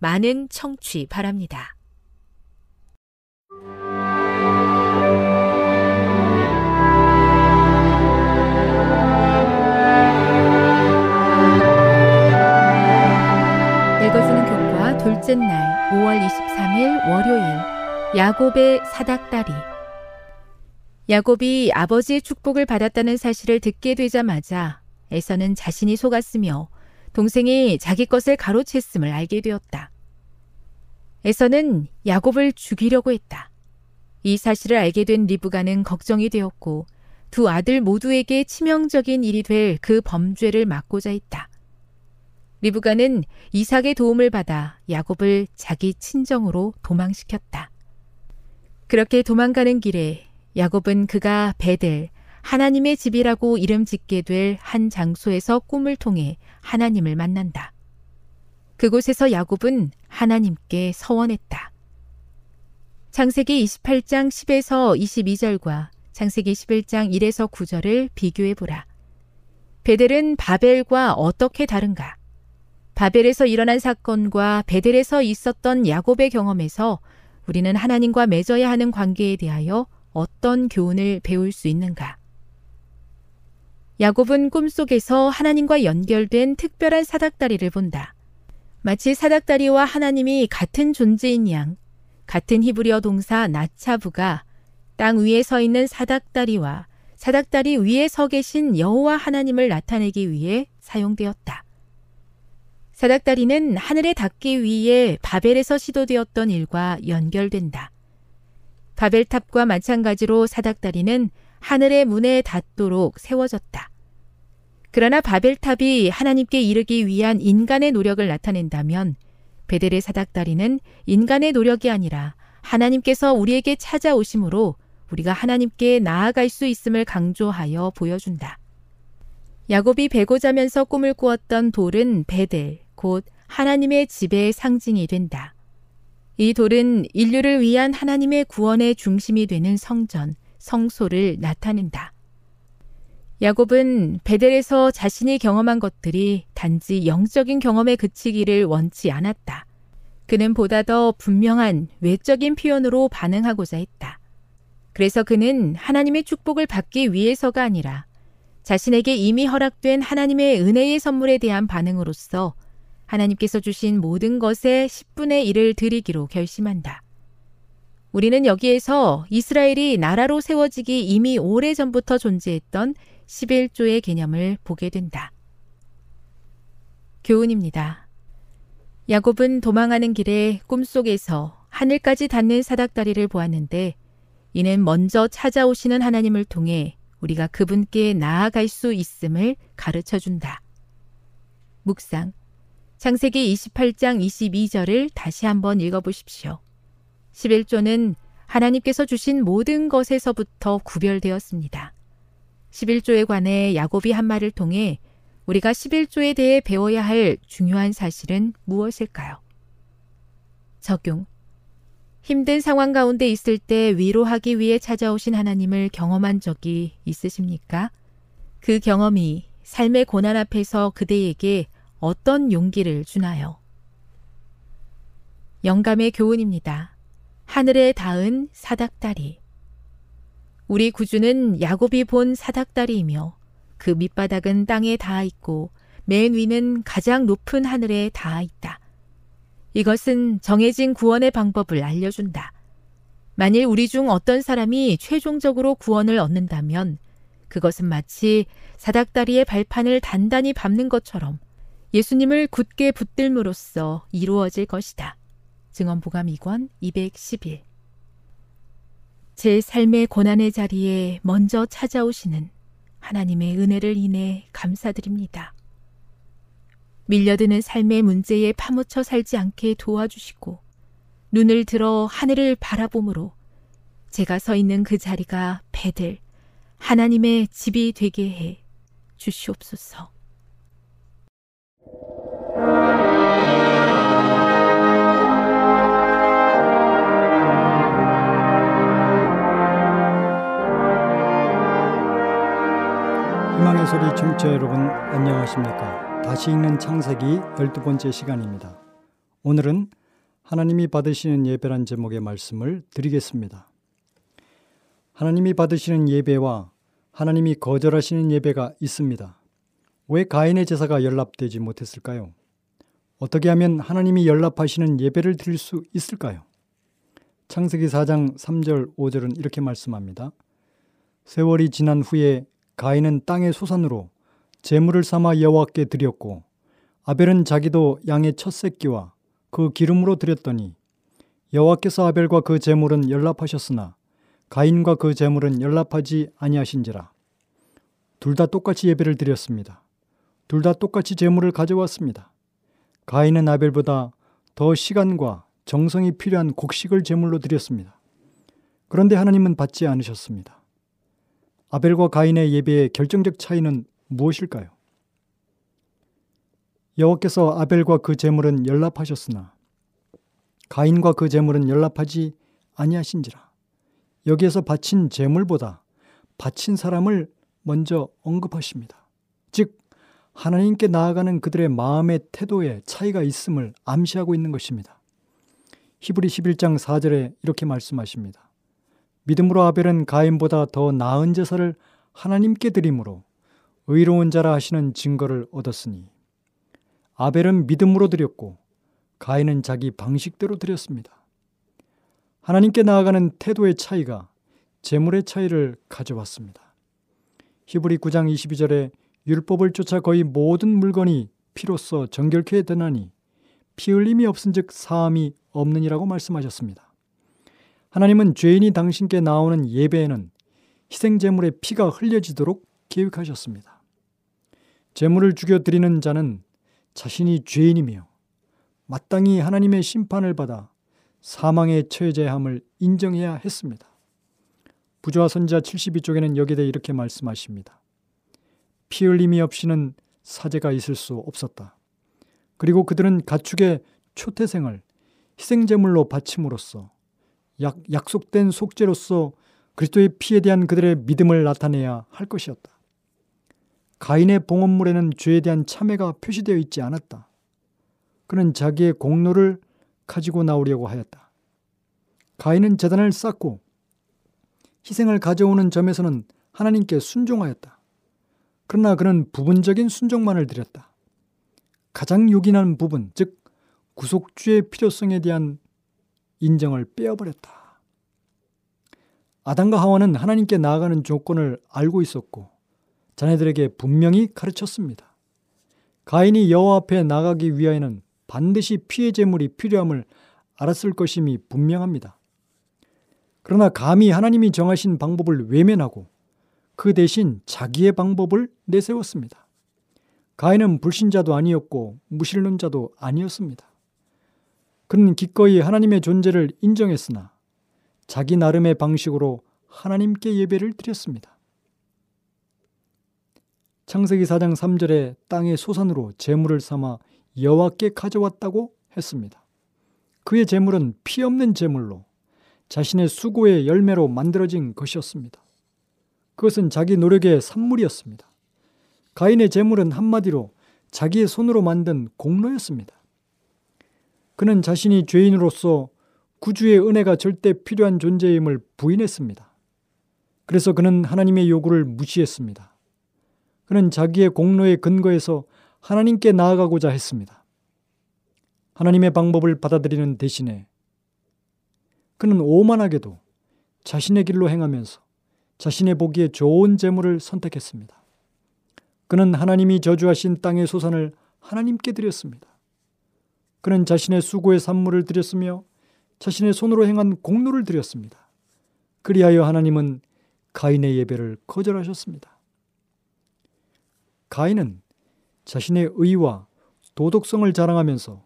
많은 청취 바랍니다. 읽어주는 교과 둘째 날 5월 23일 월요일 야곱의 사닥다리 야곱이 아버지의 축복을 받았다는 사실을 듣게 되자마자 에서는 자신이 속았으며 동생이 자기 것을 가로챘음을 알게 되었다. 에서는 야곱을 죽이려고 했다. 이 사실을 알게 된 리브가는 걱정이 되었고 두 아들 모두에게 치명적인 일이 될 그 범죄를 막고자 했다. 리브가는 이삭의 도움을 받아 야곱을 자기 친정으로 도망시켰다. 그렇게 도망가는 길에 야곱은 그가 베델, 하나님의 집이라고 이름 짓게 될 한 장소에서 꿈을 통해 하나님을 만난다. 그곳에서 야곱은 하나님께 서원했다. 창세기 28장 10에서 22절과 창세기 11장 1에서 9절을 비교해 보라. 베델은 바벨과 어떻게 다른가? 바벨에서 일어난 사건과 베델에서 있었던 야곱의 경험에서 우리는 하나님과 맺어야 하는 관계에 대하여 어떤 교훈을 배울 수 있는가? 야곱은 꿈속에서 하나님과 연결된 특별한 사닥다리를 본다. 마치 사닥다리와 하나님이 같은 존재인 양, 같은 히브리어 동사 나차부가 땅 위에 서 있는 사닥다리와 사닥다리 위에 서 계신 여호와 하나님을 나타내기 위해 사용되었다. 사닥다리는 하늘에 닿기 위해 바벨에서 시도되었던 일과 연결된다. 바벨탑과 마찬가지로 사닥다리는 하늘의 문에 닿도록 세워졌다. 그러나 바벨탑이 하나님께 이르기 위한 인간의 노력을 나타낸다면 베델의 사닥다리는 인간의 노력이 아니라 하나님께서 우리에게 찾아오심으로 우리가 하나님께 나아갈 수 있음을 강조하여 보여준다. 야곱이 베고 자면서 꿈을 꾸었던 돌은 베델, 곧 하나님의 집의 상징이 된다. 이 돌은 인류를 위한 하나님의 구원의 중심이 되는 성전, 성소를 나타낸다. 야곱은 베델에서 자신이 경험한 것들이 단지 영적인 경험에 그치기를 원치 않았다. 그는 보다 더 분명한 외적인 표현으로 반응하고자 했다. 그래서 그는 하나님의 축복을 받기 위해서가 아니라 자신에게 이미 허락된 하나님의 은혜의 선물에 대한 반응으로서 하나님께서 주신 모든 것의 10분의 1을 드리기로 결심한다. 우리는 여기에서 이스라엘이 나라로 세워지기 이미 오래 전부터 존재했던 11조의 개념을 보게 된다. 교훈입니다. 야곱은 도망하는 길에 꿈속에서 하늘까지 닿는 사닥다리를 보았는데 이는 먼저 찾아오시는 하나님을 통해 우리가 그분께 나아갈 수 있음을 가르쳐 준다. 묵상. 창세기 28장 22절을 다시 한번 읽어보십시오. 11조는 하나님께서 주신 모든 것에서부터 구별되었습니다. 11조에 관해 야곱이 한 말을 통해 우리가 11조에 대해 배워야 할 중요한 사실은 무엇일까요? 적용. 힘든 상황 가운데 있을 때 위로하기 위해 찾아오신 하나님을 경험한 적이 있으십니까? 그 경험이 삶의 고난 앞에서 그대에게 어떤 용기를 주나요? 영감의 교훈입니다. 하늘에 닿은 사닥다리. 우리 구주는 야곱이 본 사닥다리이며 그 밑바닥은 땅에 닿아 있고 맨 위는 가장 높은 하늘에 닿아 있다. 이것은 정해진 구원의 방법을 알려준다. 만일 우리 중 어떤 사람이 최종적으로 구원을 얻는다면 그것은 마치 사닥다리의 발판을 단단히 밟는 것처럼 예수님을 굳게 붙들므로써 이루어질 것이다. 증언보감 2권 211. 제 삶의 고난의 자리에 먼저 찾아오시는 하나님의 은혜를 인해 감사드립니다. 밀려드는 삶의 문제에 파묻혀 살지 않게 도와주시고 눈을 들어 하늘을 바라봄으로 제가 서 있는 그 자리가 배들 하나님의 집이 되게 해 주시옵소서. 희망의 소리 청취자 여러분 안녕하십니까? 다시 읽는 창세기 12번째 시간입니다. 오늘은 하나님이 받으시는 예배란 제목의 말씀을 드리겠습니다. 하나님이 받으시는 예배와 하나님이 거절하시는 예배가 있습니다. 왜 가인의 제사가 연락되지 못했을까요? 어떻게 하면 하나님이 연락하시는 예배를 드릴 수 있을까요? 창세기 4장 3절 5절은 이렇게 말씀합니다. 세월이 지난 후에 가인은 땅의 소산으로 제물을 삼아 여호와께 드렸고 아벨은 자기도 양의 첫 새끼와 그 기름으로 드렸더니 여호와께서 아벨과 그 제물은 연락하셨으나 가인과 그 제물은 연락하지 아니하신지라 둘 다 똑같이 예배를 드렸습니다. 둘 다 똑같이 제물을 가져왔습니다. 가인은 아벨보다 더 시간과 정성이 필요한 곡식을 제물로 드렸습니다. 그런데 하나님은 받지 않으셨습니다. 아벨과 가인의 예배의 결정적 차이는 무엇일까요? 여호와께서 아벨과 그 제물은 연락하셨으나 가인과 그 제물은 연락하지 아니하신지라. 여기에서 바친 제물보다 바친 사람을 먼저 언급하십니다. 즉 하나님께 나아가는 그들의 마음의 태도에 차이가 있음을 암시하고 있는 것입니다. 히브리 11장 4절에 이렇게 말씀하십니다. 믿음으로 아벨은 가인보다 더 나은 제사를 하나님께 드림으로 의로운 자라 하시는 증거를 얻었으니 아벨은 믿음으로 드렸고 가인은 자기 방식대로 드렸습니다. 하나님께 나아가는 태도의 차이가 재물의 차이를 가져왔습니다. 히브리 9장 22절에 율법을 쫓아 거의 모든 물건이 피로써 정결케 되나니 피 흘림이 없은즉 사함이 없느니라고 말씀하셨습니다. 하나님은 죄인이 당신께 나오는 예배에는 희생제물의 피가 흘려지도록 계획하셨습니다. 제물을 죽여 드리는 자는 자신이 죄인이며 마땅히 하나님의 심판을 받아 사망에 처해져야 함을 인정해야 했습니다. 부조와 선자 72쪽에는 여기에 대해 이렇게 말씀하십니다. 피 흘림이 없이는 사제가 있을 수 없었다. 그리고 그들은 가축의 초태생을 희생제물로 바침으로써 약, 약속된 속죄로서 그리스도의 피에 대한 그들의 믿음을 나타내야 할 것이었다. 가인의 봉헌물에는 죄에 대한 참회가 표시되어 있지 않았다. 그는 자기의 공로를 가지고 나오려고 하였다. 가인은 재단을 쌓고 희생을 가져오는 점에서는 하나님께 순종하였다. 그러나 그는 부분적인 순종만을 드렸다. 가장 요긴한 부분, 즉 구속주의 필요성에 대한 인정을 빼어버렸다. 아담과 하와는 하나님께 나아가는 조건을 알고 있었고 자네들에게 분명히 가르쳤습니다. 가인이 여호와 앞에 나가기 위하여는 반드시 피의 제물이 필요함을 알았을 것임이 분명합니다. 그러나 감히 하나님이 정하신 방법을 외면하고 그 대신 자기의 방법을 내세웠습니다. 가인은 불신자도 아니었고 무신론자도 아니었습니다. 그는 기꺼이 하나님의 존재를 인정했으나 자기 나름의 방식으로 하나님께 예배를 드렸습니다. 창세기 4장 3절에 땅의 소산으로 재물을 삼아 여호와께 가져왔다고 했습니다. 그의 재물은 피 없는 재물로 자신의 수고의 열매로 만들어진 것이었습니다. 그것은 자기 노력의 산물이었습니다. 가인의 재물은 한마디로 자기의 손으로 만든 공로였습니다. 그는 자신이 죄인으로서 구주의 은혜가 절대 필요한 존재임을 부인했습니다. 그래서 그는 하나님의 요구를 무시했습니다. 그는 자기의 공로의 근거에서 하나님께 나아가고자 했습니다. 하나님의 방법을 받아들이는 대신에 그는 오만하게도 자신의 길로 행하면서 자신의 보기에 좋은 재물을 선택했습니다. 그는 하나님이 저주하신 땅의 소산을 하나님께 드렸습니다. 그는 자신의 수고의 산물을 드렸으며 자신의 손으로 행한 공로를 드렸습니다. 그리하여 하나님은 가인의 예배를 거절하셨습니다. 가인은 자신의 의와 도덕성을 자랑하면서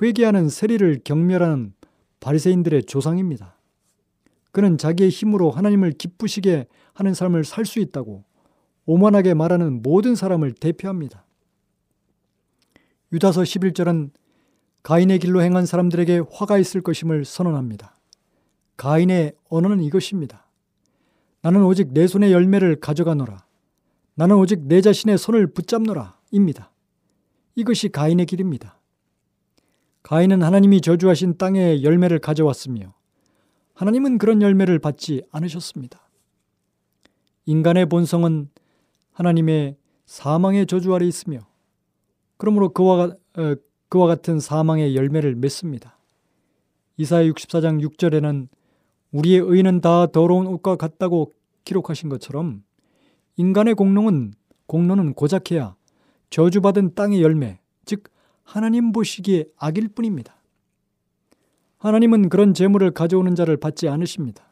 회개하는 세리를 경멸하는 바리새인들의 조상입니다. 그는 자기의 힘으로 하나님을 기쁘시게 하는 삶을 살 수 있다고 오만하게 말하는 모든 사람을 대표합니다. 유다서 11절은 가인의 길로 행한 사람들에게 화가 있을 것임을 선언합니다. 가인의 언어는 이것입니다. 나는 오직 내 손의 열매를 가져가노라. 나는 오직 내 자신의 손을 붙잡노라. 입니다. 이것이 가인의 길입니다. 가인은 하나님이 저주하신 땅의 열매를 가져왔으며 하나님은 그런 열매를 받지 않으셨습니다. 인간의 본성은 하나님의 사망의 저주 아래 있으며 그러므로 그와, 어, 그와 같은 사망의 열매를 맺습니다. 이사야 64장 6절에는 우리의 의는 다 더러운 옷과 같다고 기록하신 것처럼 인간의 공로는 공로는 고작해야 저주받은 땅의 열매, 즉 하나님 보시기에 악일 뿐입니다. 하나님은 그런 재물을 가져오는 자를 받지 않으십니다.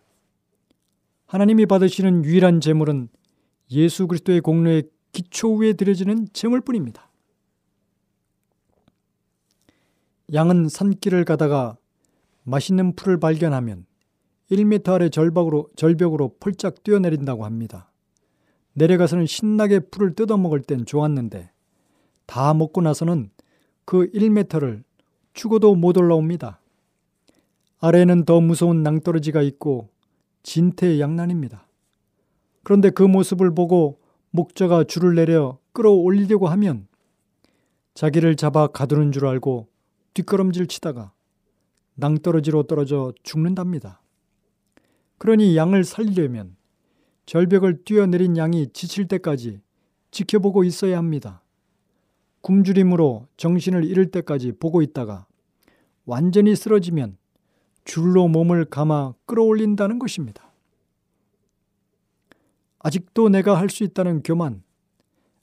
하나님이 받으시는 유일한 재물은 예수 그리스도의 공로의 기초 위에 드려지는 재물뿐입니다. 양은 산길을 가다가 맛있는 풀을 발견하면 1m 아래 절벽으로, 절벽으로 펄짝 뛰어내린다고 합니다. 내려가서는 신나게 풀을 뜯어먹을 땐 좋았는데 다 먹고 나서는 그 1m를 죽어도 못 올라옵니다. 아래에는 더 무서운 낭떠러지가 있고 진퇴양난입니다. 그런데 그 모습을 보고 목자가 줄을 내려 끌어올리려고 하면 자기를 잡아 가두는 줄 알고 뒷걸음질 치다가 낭떠러지로 떨어져 죽는답니다. 그러니 양을 살리려면 절벽을 뛰어내린 양이 지칠 때까지 지켜보고 있어야 합니다. 굶주림으로 정신을 잃을 때까지 보고 있다가 완전히 쓰러지면 줄로 몸을 감아 끌어올린다는 것입니다. 아직도 내가 할 수 있다는 교만,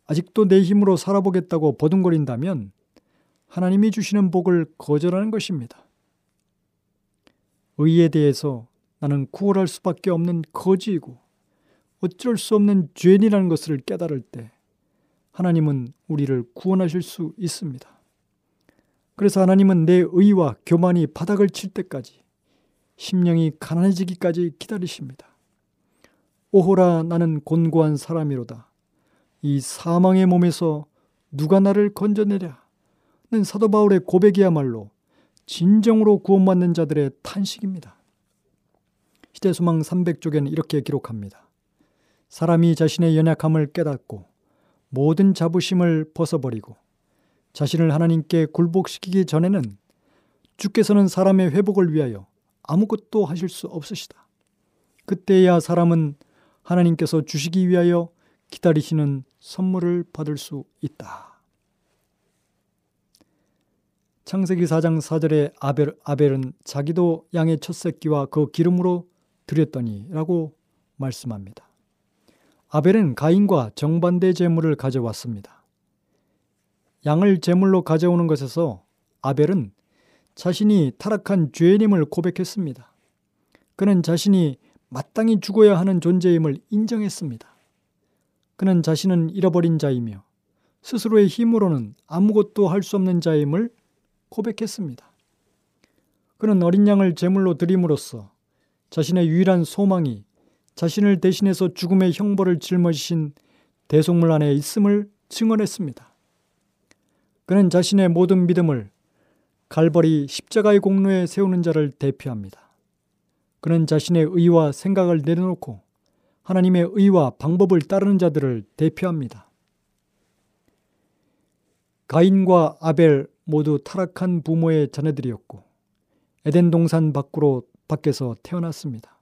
아직도 내 힘으로 살아보겠다고 버둥거린다면 하나님이 주시는 복을 거절하는 것입니다. 의에 대해서 나는 구원할 수밖에 없는 거지이고 어쩔 수 없는 죄인이라는 것을 깨달을 때 하나님은 우리를 구원하실 수 있습니다. 그래서 하나님은 내 의와 교만이 바닥을 칠 때까지 심령이 가난해지기까지 기다리십니다. 오호라 나는 곤고한 사람이로다. 이 사망의 몸에서 누가 나를 건져내랴. 는 사도 바울의 고백이야말로 진정으로 구원받는 자들의 탄식입니다. 시대소망 300쪽에는 이렇게 기록합니다. 사람이 자신의 연약함을 깨닫고 모든 자부심을 벗어버리고 자신을 하나님께 굴복시키기 전에는 주께서는 사람의 회복을 위하여 아무것도 하실 수 없으시다. 그때야 사람은 하나님께서 주시기 위하여 기다리시는 선물을 받을 수 있다. 창세기 4장 4절에 아벨, 아벨은 자기도 양의 첫 새끼와 그 기름으로 드렸더니 라고 말씀합니다. 아벨은 가인과 정반대 제물을 가져왔습니다. 양을 제물로 가져오는 것에서 아벨은 자신이 타락한 죄인임을 고백했습니다. 그는 자신이 마땅히 죽어야 하는 존재임을 인정했습니다. 그는 자신은 잃어버린 자이며 스스로의 힘으로는 아무것도 할 수 없는 자임을 고백했습니다. 그는 어린 양을 제물로 드림으로써 자신의 유일한 소망이 자신을 대신해서 죽음의 형벌을 짊어지신 대속물 안에 있음을 증언했습니다. 그는 자신의 모든 믿음을 갈벌이 십자가의 공로에 세우는 자를 대표합니다. 그는 자신의 의와 생각을 내려놓고 하나님의 의와 방법을 따르는 자들을 대표합니다. 가인과 아벨 모두 타락한 부모의 자녀들이었고 에덴 동산 밖으로 밖에서 태어났습니다.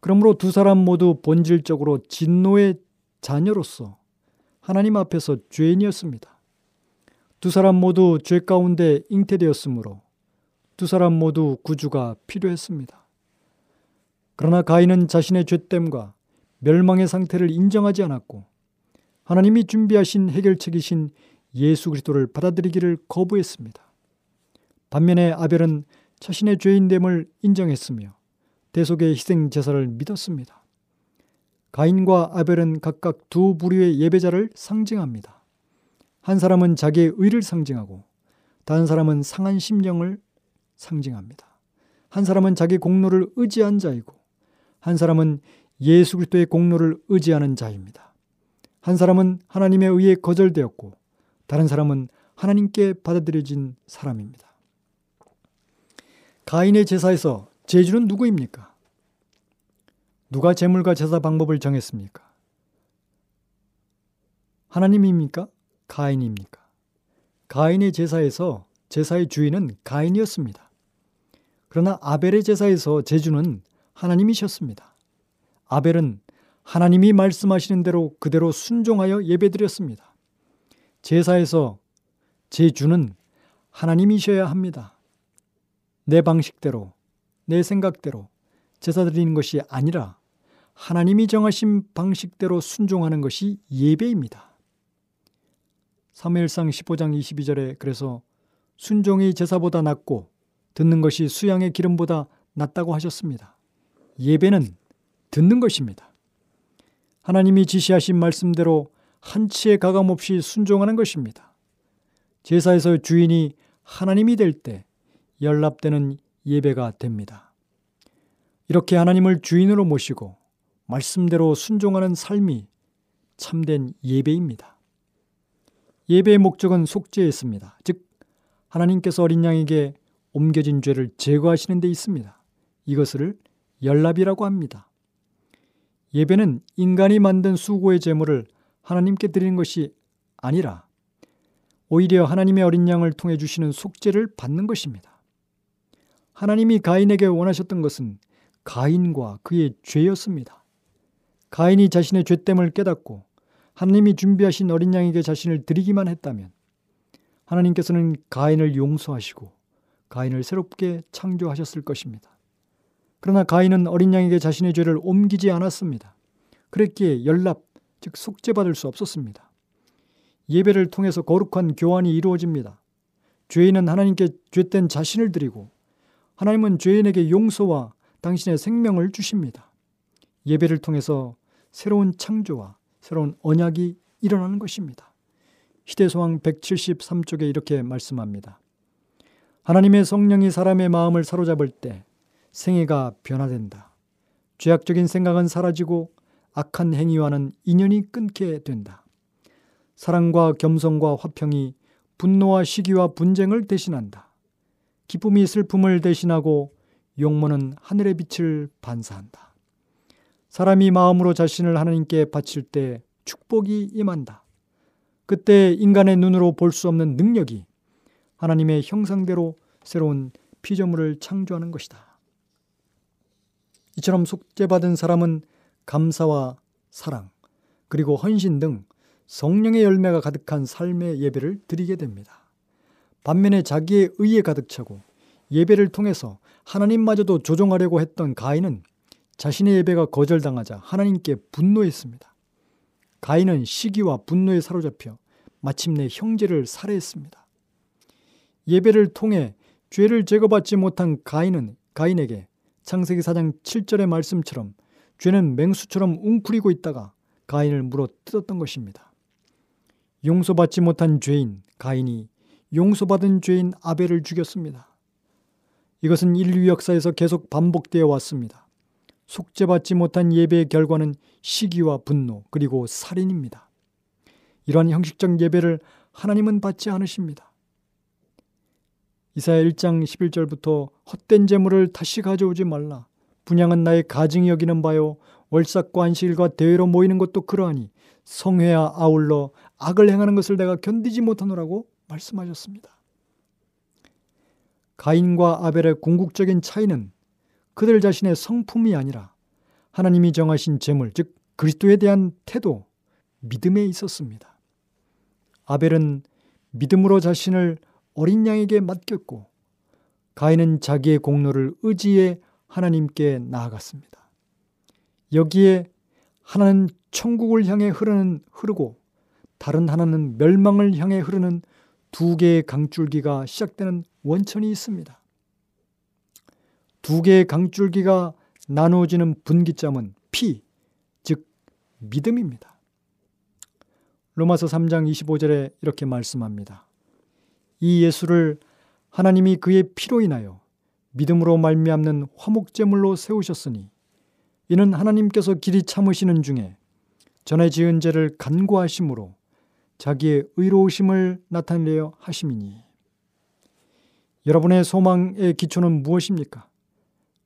그러므로 두 사람 모두 본질적으로 진노의 자녀로서 하나님 앞에서 죄인이었습니다. 두 사람 모두 죄 가운데 잉태되었으므로 두 사람 모두 구주가 필요했습니다. 그러나 가인은 자신의 죄됨과 멸망의 상태를 인정하지 않았고 하나님이 준비하신 해결책이신 예수 그리스도를 받아들이기를 거부했습니다. 반면에 아벨은 자신의 죄인됨을 인정했으며 대속의 희생 제사를 믿었습니다. 가인과 아벨은 각각 두 부류의 예배자를 상징합니다. 한 사람은 자기의 의를 상징하고 다른 사람은 상한 심령을 상징합니다. 한 사람은 자기 공로를 의지한 자이고 한 사람은 예수 그리스도의 공로를 의지하는 자입니다. 한 사람은 하나님에 의해 거절되었고 다른 사람은 하나님께 받아들여진 사람입니다. 가인의 제사에서 제주는 누구입니까? 누가 제물과 제사 방법을 정했습니까? 하나님입니까? 가인입니까? 가인의 제사에서 제사의 주인은 가인이었습니다. 그러나 아벨의 제사에서 제주는 하나님이셨습니다. 아벨은 하나님이 말씀하시는 대로 그대로 순종하여 예배드렸습니다. 제사에서 제 주는 하나님이셔야 합니다. 내 방식대로, 내 생각대로 제사 드리는 것이 아니라 하나님이 정하신 방식대로 순종하는 것이 예배입니다. 사무엘상 15장 22절에 그래서 순종이 제사보다 낫고 듣는 것이 수양의 기름보다 낫다고 하셨습니다. 예배는 듣는 것입니다. 하나님이 지시하신 말씀대로 한치의 가감 없이 순종하는 것입니다. 제사에서 주인이 하나님이 될 때 연락되는 예배가 됩니다. 이렇게 하나님을 주인으로 모시고 말씀대로 순종하는 삶이 참된 예배입니다. 예배의 목적은 속죄였습니다. 즉 하나님께서 어린 양에게 옮겨진 죄를 제거하시는 데 있습니다. 이것을 연납이라고 합니다. 예배는 인간이 만든 수고의 제물을 하나님께 드리는 것이 아니라 오히려 하나님의 어린 양을 통해 주시는 속죄를 받는 것입니다. 하나님이 가인에게 원하셨던 것은 가인과 그의 죄였습니다. 가인이 자신의 죄됨을 깨닫고 하나님이 준비하신 어린 양에게 자신을 드리기만 했다면 하나님께서는 가인을 용서하시고 가인을 새롭게 창조하셨을 것입니다. 그러나 가인은 어린 양에게 자신의 죄를 옮기지 않았습니다. 그랬기에 연락, 즉 속죄받을 수 없었습니다. 예배를 통해서 거룩한 교환이 이루어집니다. 죄인은 하나님께 죄된 자신을 드리고 하나님은 죄인에게 용서와 당신의 생명을 주십니다. 예배를 통해서 새로운 창조와 새로운 언약이 일어나는 것입니다. 시대소왕 173쪽에 이렇게 말씀합니다. 하나님의 성령이 사람의 마음을 사로잡을 때 생애가 변화된다. 죄악적인 생각은 사라지고 악한 행위와는 인연이 끊게 된다. 사랑과 겸손과 화평이 분노와 시기와 분쟁을 대신한다. 기쁨이 슬픔을 대신하고 용모는 하늘의 빛을 반사한다. 사람이 마음으로 자신을 하나님께 바칠 때 축복이 임한다. 그때 인간의 눈으로 볼 수 없는 능력이 하나님의 형상대로 새로운 피조물을 창조하는 것이다. 이처럼 속죄받은 사람은 감사와 사랑, 그리고 헌신 등 성령의 열매가 가득한 삶의 예배를 드리게 됩니다. 반면에 자기의 의에 가득 차고 예배를 통해서 하나님마저도 조종하려고 했던 가인은 자신의 예배가 거절당하자 하나님께 분노했습니다. 가인은 시기와 분노에 사로잡혀 마침내 형제를 살해했습니다. 예배를 통해 죄를 제거받지 못한 가인은 가인에게 창세기 4장 7절의 말씀처럼 죄는 맹수처럼 웅크리고 있다가 가인을 물어 뜯었던 것입니다. 용서받지 못한 죄인 가인이 용서받은 죄인 아벨을 죽였습니다. 이것은 인류 역사에서 계속 반복되어 왔습니다. 속죄받지 못한 예배의 결과는 시기와 분노 그리고 살인입니다. 이러한 형식적 예배를 하나님은 받지 않으십니다. 이사야 1장 11절부터 헛된 재물을 다시 가져오지 말라. 분양은 나의 가증이 여기는 바요. 월삭과 안식일과 대회로 모이는 것도 그러하니 성회와 아울러 악을 행하는 것을 내가 견디지 못하노라고 말씀하셨습니다. 가인과 아벨의 궁극적인 차이는 그들 자신의 성품이 아니라 하나님이 정하신 재물, 즉 그리스도에 대한 태도, 믿음에 있었습니다. 아벨은 믿음으로 자신을 어린 양에게 맡겼고 가인은 자기의 공로를 의지해 하나님께 나아갔습니다. 여기에 하나는 천국을 향해 흐르는 흐르고 다른 하나는 멸망을 향해 흐르는 두 개의 강줄기가 시작되는 원천이 있습니다. 두 개의 강줄기가 나누어지는 분기점은 피, 즉 믿음입니다. 로마서 3장 25절에 이렇게 말씀합니다. 이 예수를 하나님이 그의 피로 인하여 믿음으로 말미암는 화목제물로 세우셨으니 이는 하나님께서 길이 참으시는 중에 전에 지은 죄를 간구하심으로 자기의 의로우심을 나타내려 하심이니 여러분의 소망의 기초는 무엇입니까?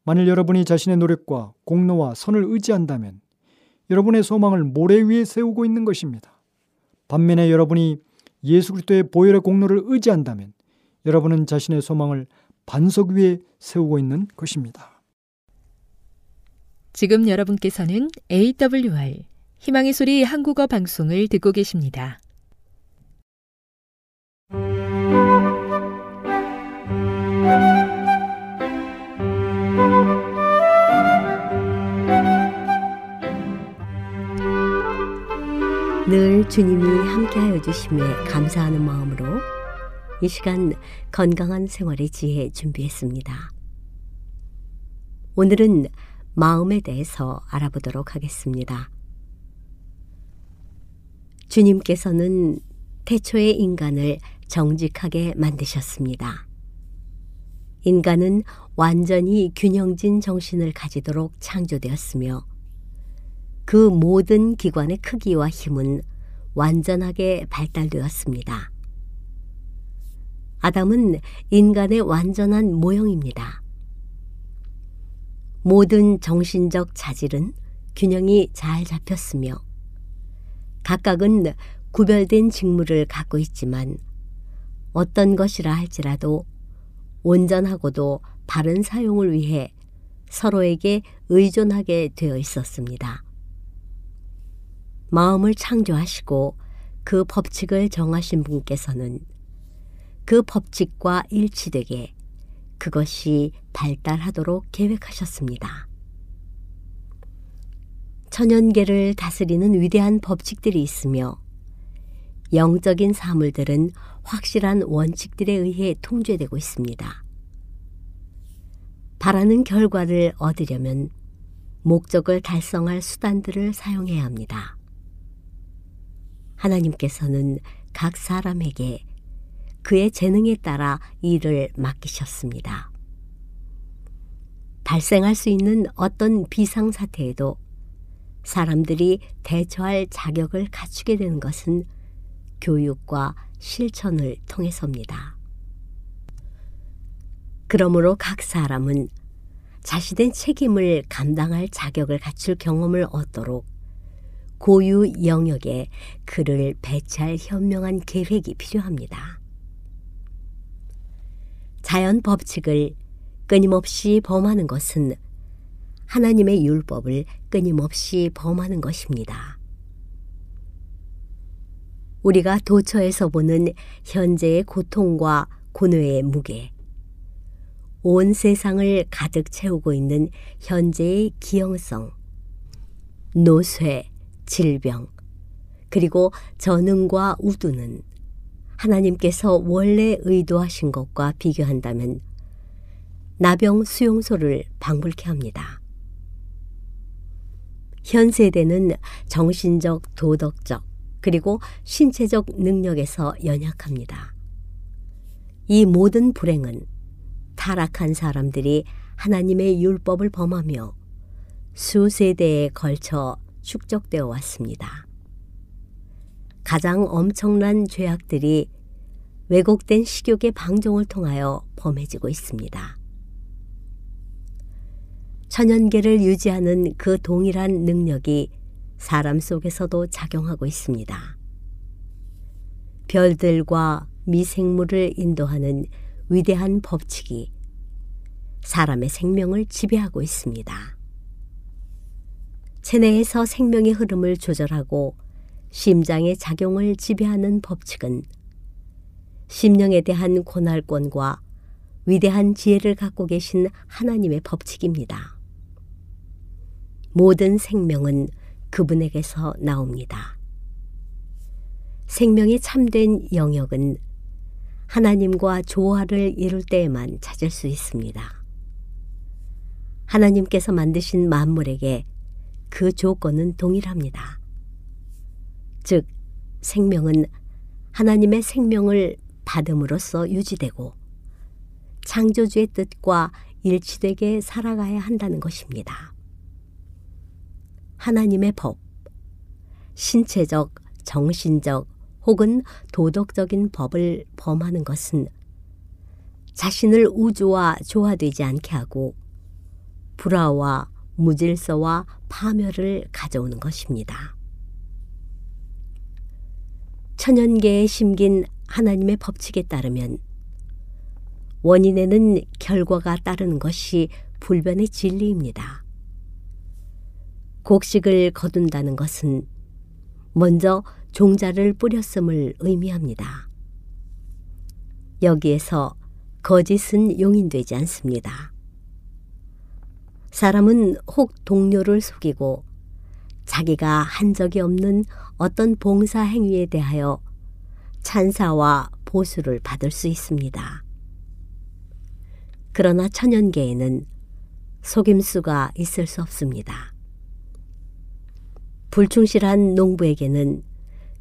만일 여러분이 자신의 노력과 공로와 선을 의지한다면 여러분의 소망을 모래 위에 세우고 있는 것입니다. 반면에 여러분이 예수 그리스도의 보혈의 공로를 의지한다면 여러분은 자신의 소망을 반석 위에 세우고 있는 것입니다. 지금 여러분께서는 AWR 희망의 소리 한국어 방송을 듣고 계십니다. 늘 주님이 함께하여 주심에 감사하는 마음으로 이 시간 건강한 생활의 지혜 준비했습니다. 오늘은 마음에 대해서 알아보도록 하겠습니다. 주님께서는 태초의 인간을 정직하게 만드셨습니다. 인간은 완전히 균형진 정신을 가지도록 창조되었으며 그 모든 기관의 크기와 힘은 완전하게 발달되었습니다. 아담은 인간의 완전한 모형입니다. 모든 정신적 자질은 균형이 잘 잡혔으며 각각은 구별된 직무를 갖고 있지만 어떤 것이라 할지라도 온전하고도 바른 사용을 위해 서로에게 의존하게 되어 있었습니다. 마음을 창조하시고 그 법칙을 정하신 분께서는 그 법칙과 일치되게 그것이 발달하도록 계획하셨습니다. 천연계를 다스리는 위대한 법칙들이 있으며 영적인 사물들은 확실한 원칙들에 의해 통제되고 있습니다. 바라는 결과를 얻으려면 목적을 달성할 수단들을 사용해야 합니다. 하나님께서는 각 사람에게 그의 재능에 따라 일을 맡기셨습니다. 발생할 수 있는 어떤 비상사태에도 사람들이 대처할 자격을 갖추게 되는 것은 교육과 실천을 통해서입니다. 그러므로 각 사람은 자신의 책임을 감당할 자격을 갖출 경험을 얻도록 고유 영역에 그를 배치할 현명한 계획이 필요합니다. 자연 법칙을 끊임없이 범하는 것은 하나님의 율법을 끊임없이 범하는 것입니다. 우리가 도처에서 보는 현재의 고통과 고뇌의 무게, 온 세상을 가득 채우고 있는 현재의 기형성, 노쇠, 질병, 그리고 전응과 우두는 하나님께서 원래 의도하신 것과 비교한다면 나병 수용소를 방불케 합니다. 현 세대는 정신적, 도덕적, 그리고 신체적 능력에서 연약합니다. 이 모든 불행은 타락한 사람들이 하나님의 율법을 범하며 수세대에 걸쳐 축적되어 왔습니다. 가장 엄청난 죄악들이 왜곡된 식욕의 방종을 통하여 범해지고 있습니다. 천연계를 유지하는 그 동일한 능력이 사람 속에서도 작용하고 있습니다. 별들과 미생물을 인도하는 위대한 법칙이 사람의 생명을 지배하고 있습니다. 체내에서 생명의 흐름을 조절하고 심장의 작용을 지배하는 법칙은 심령에 대한 권할권과 위대한 지혜를 갖고 계신 하나님의 법칙입니다. 모든 생명은 그분에게서 나옵니다. 생명이 참된 영역은 하나님과 조화를 이룰 때에만 찾을 수 있습니다. 하나님께서 만드신 만물에게 그 조건은 동일합니다. 즉, 생명은 하나님의 생명을 받음으로써 유지되고 창조주의 뜻과 일치되게 살아가야 한다는 것입니다. 하나님의 법, 신체적, 정신적 혹은 도덕적인 법을 범하는 것은 자신을 우주와 조화되지 않게 하고 불화와 무질서와 파멸을 가져오는 것입니다. 천연계에 심긴 하나님의 법칙에 따르면 원인에는 결과가 따르는 것이 불변의 진리입니다. 곡식을 거둔다는 것은 먼저 종자를 뿌렸음을 의미합니다. 여기에서 거짓은 용인되지 않습니다. 사람은 혹 동료를 속이고 자기가 한 적이 없는 어떤 봉사 행위에 대하여 찬사와 보수를 받을 수 있습니다. 그러나 천연계에는 속임수가 있을 수 없습니다. 불충실한 농부에게는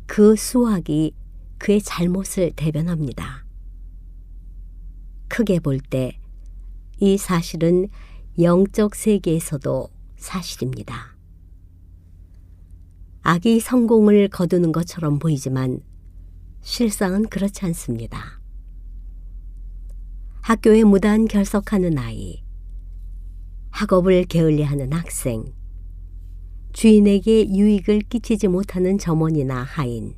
그 수확이 그의 잘못을 대변합니다. 크게 볼 때 이 사실은 영적 세계에서도 사실입니다. 악이 성공을 거두는 것처럼 보이지만 실상은 그렇지 않습니다. 학교에 무단 결석하는 아이, 학업을 게을리하는 학생, 주인에게 유익을 끼치지 못하는 점원이나 하인,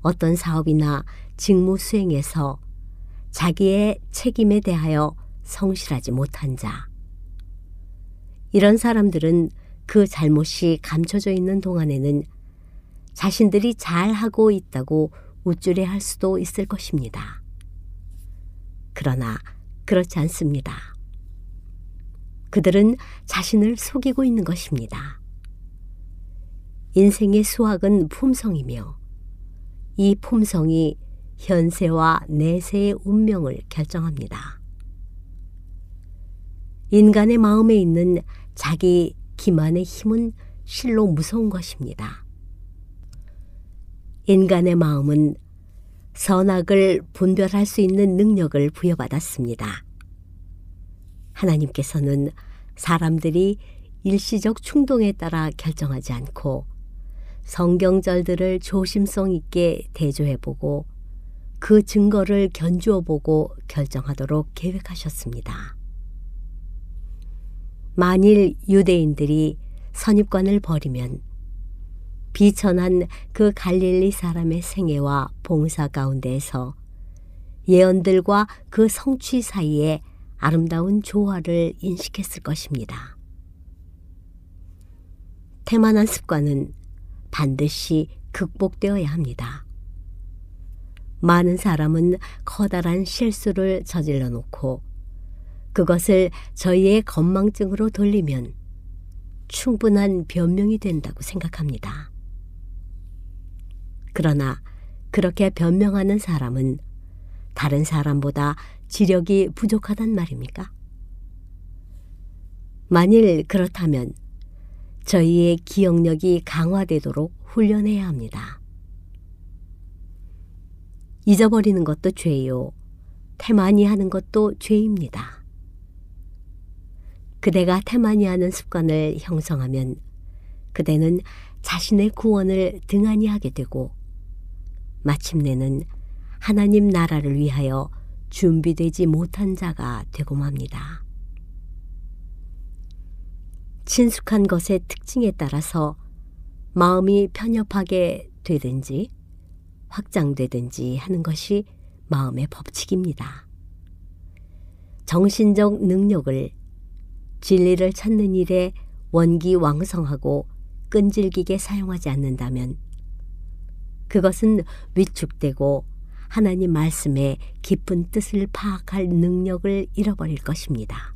어떤 사업이나 직무 수행에서 자기의 책임에 대하여 성실하지 못한 자. 이런 사람들은 그 잘못이 감춰져 있는 동안에는 자신들이 잘하고 있다고 우쭐해 할 수도 있을 것입니다. 그러나 그렇지 않습니다. 그들은 자신을 속이고 있는 것입니다. 인생의 수학은 품성이며 이 품성이 현세와 내세의 운명을 결정합니다. 인간의 마음에 있는 자기 기만의 힘은 실로 무서운 것입니다. 인간의 마음은 선악을 분별할 수 있는 능력을 부여받았습니다. 하나님께서는 사람들이 일시적 충동에 따라 결정하지 않고 성경절들을 조심성 있게 대조해보고 그 증거를 견주어 보고 결정하도록 계획하셨습니다. 만일 유대인들이 선입관을 버리면 비천한 그 갈릴리 사람의 생애와 봉사 가운데에서 예언들과 그 성취 사이에 아름다운 조화를 인식했을 것입니다. 태만한 습관은 반드시 극복되어야 합니다. 많은 사람은 커다란 실수를 저질러 놓고 그것을 저희의 건망증으로 돌리면 충분한 변명이 된다고 생각합니다. 그러나 그렇게 변명하는 사람은 다른 사람보다 지력이 부족하단 말입니까? 만일 그렇다면 저희의 기억력이 강화되도록 훈련해야 합니다. 잊어버리는 것도 죄요. 태만히 하는 것도 죄입니다. 그대가 태만히 하는 습관을 형성하면 그대는 자신의 구원을 등한히 하게 되고 마침내는 하나님 나라를 위하여 준비되지 못한 자가 되고 맙니다. 친숙한 것의 특징에 따라서 마음이 편협하게 되든지 확장되든지 하는 것이 마음의 법칙입니다. 정신적 능력을 진리를 찾는 일에 원기왕성하고 끈질기게 사용하지 않는다면 그것은 위축되고 하나님 말씀의 깊은 뜻을 파악할 능력을 잃어버릴 것입니다.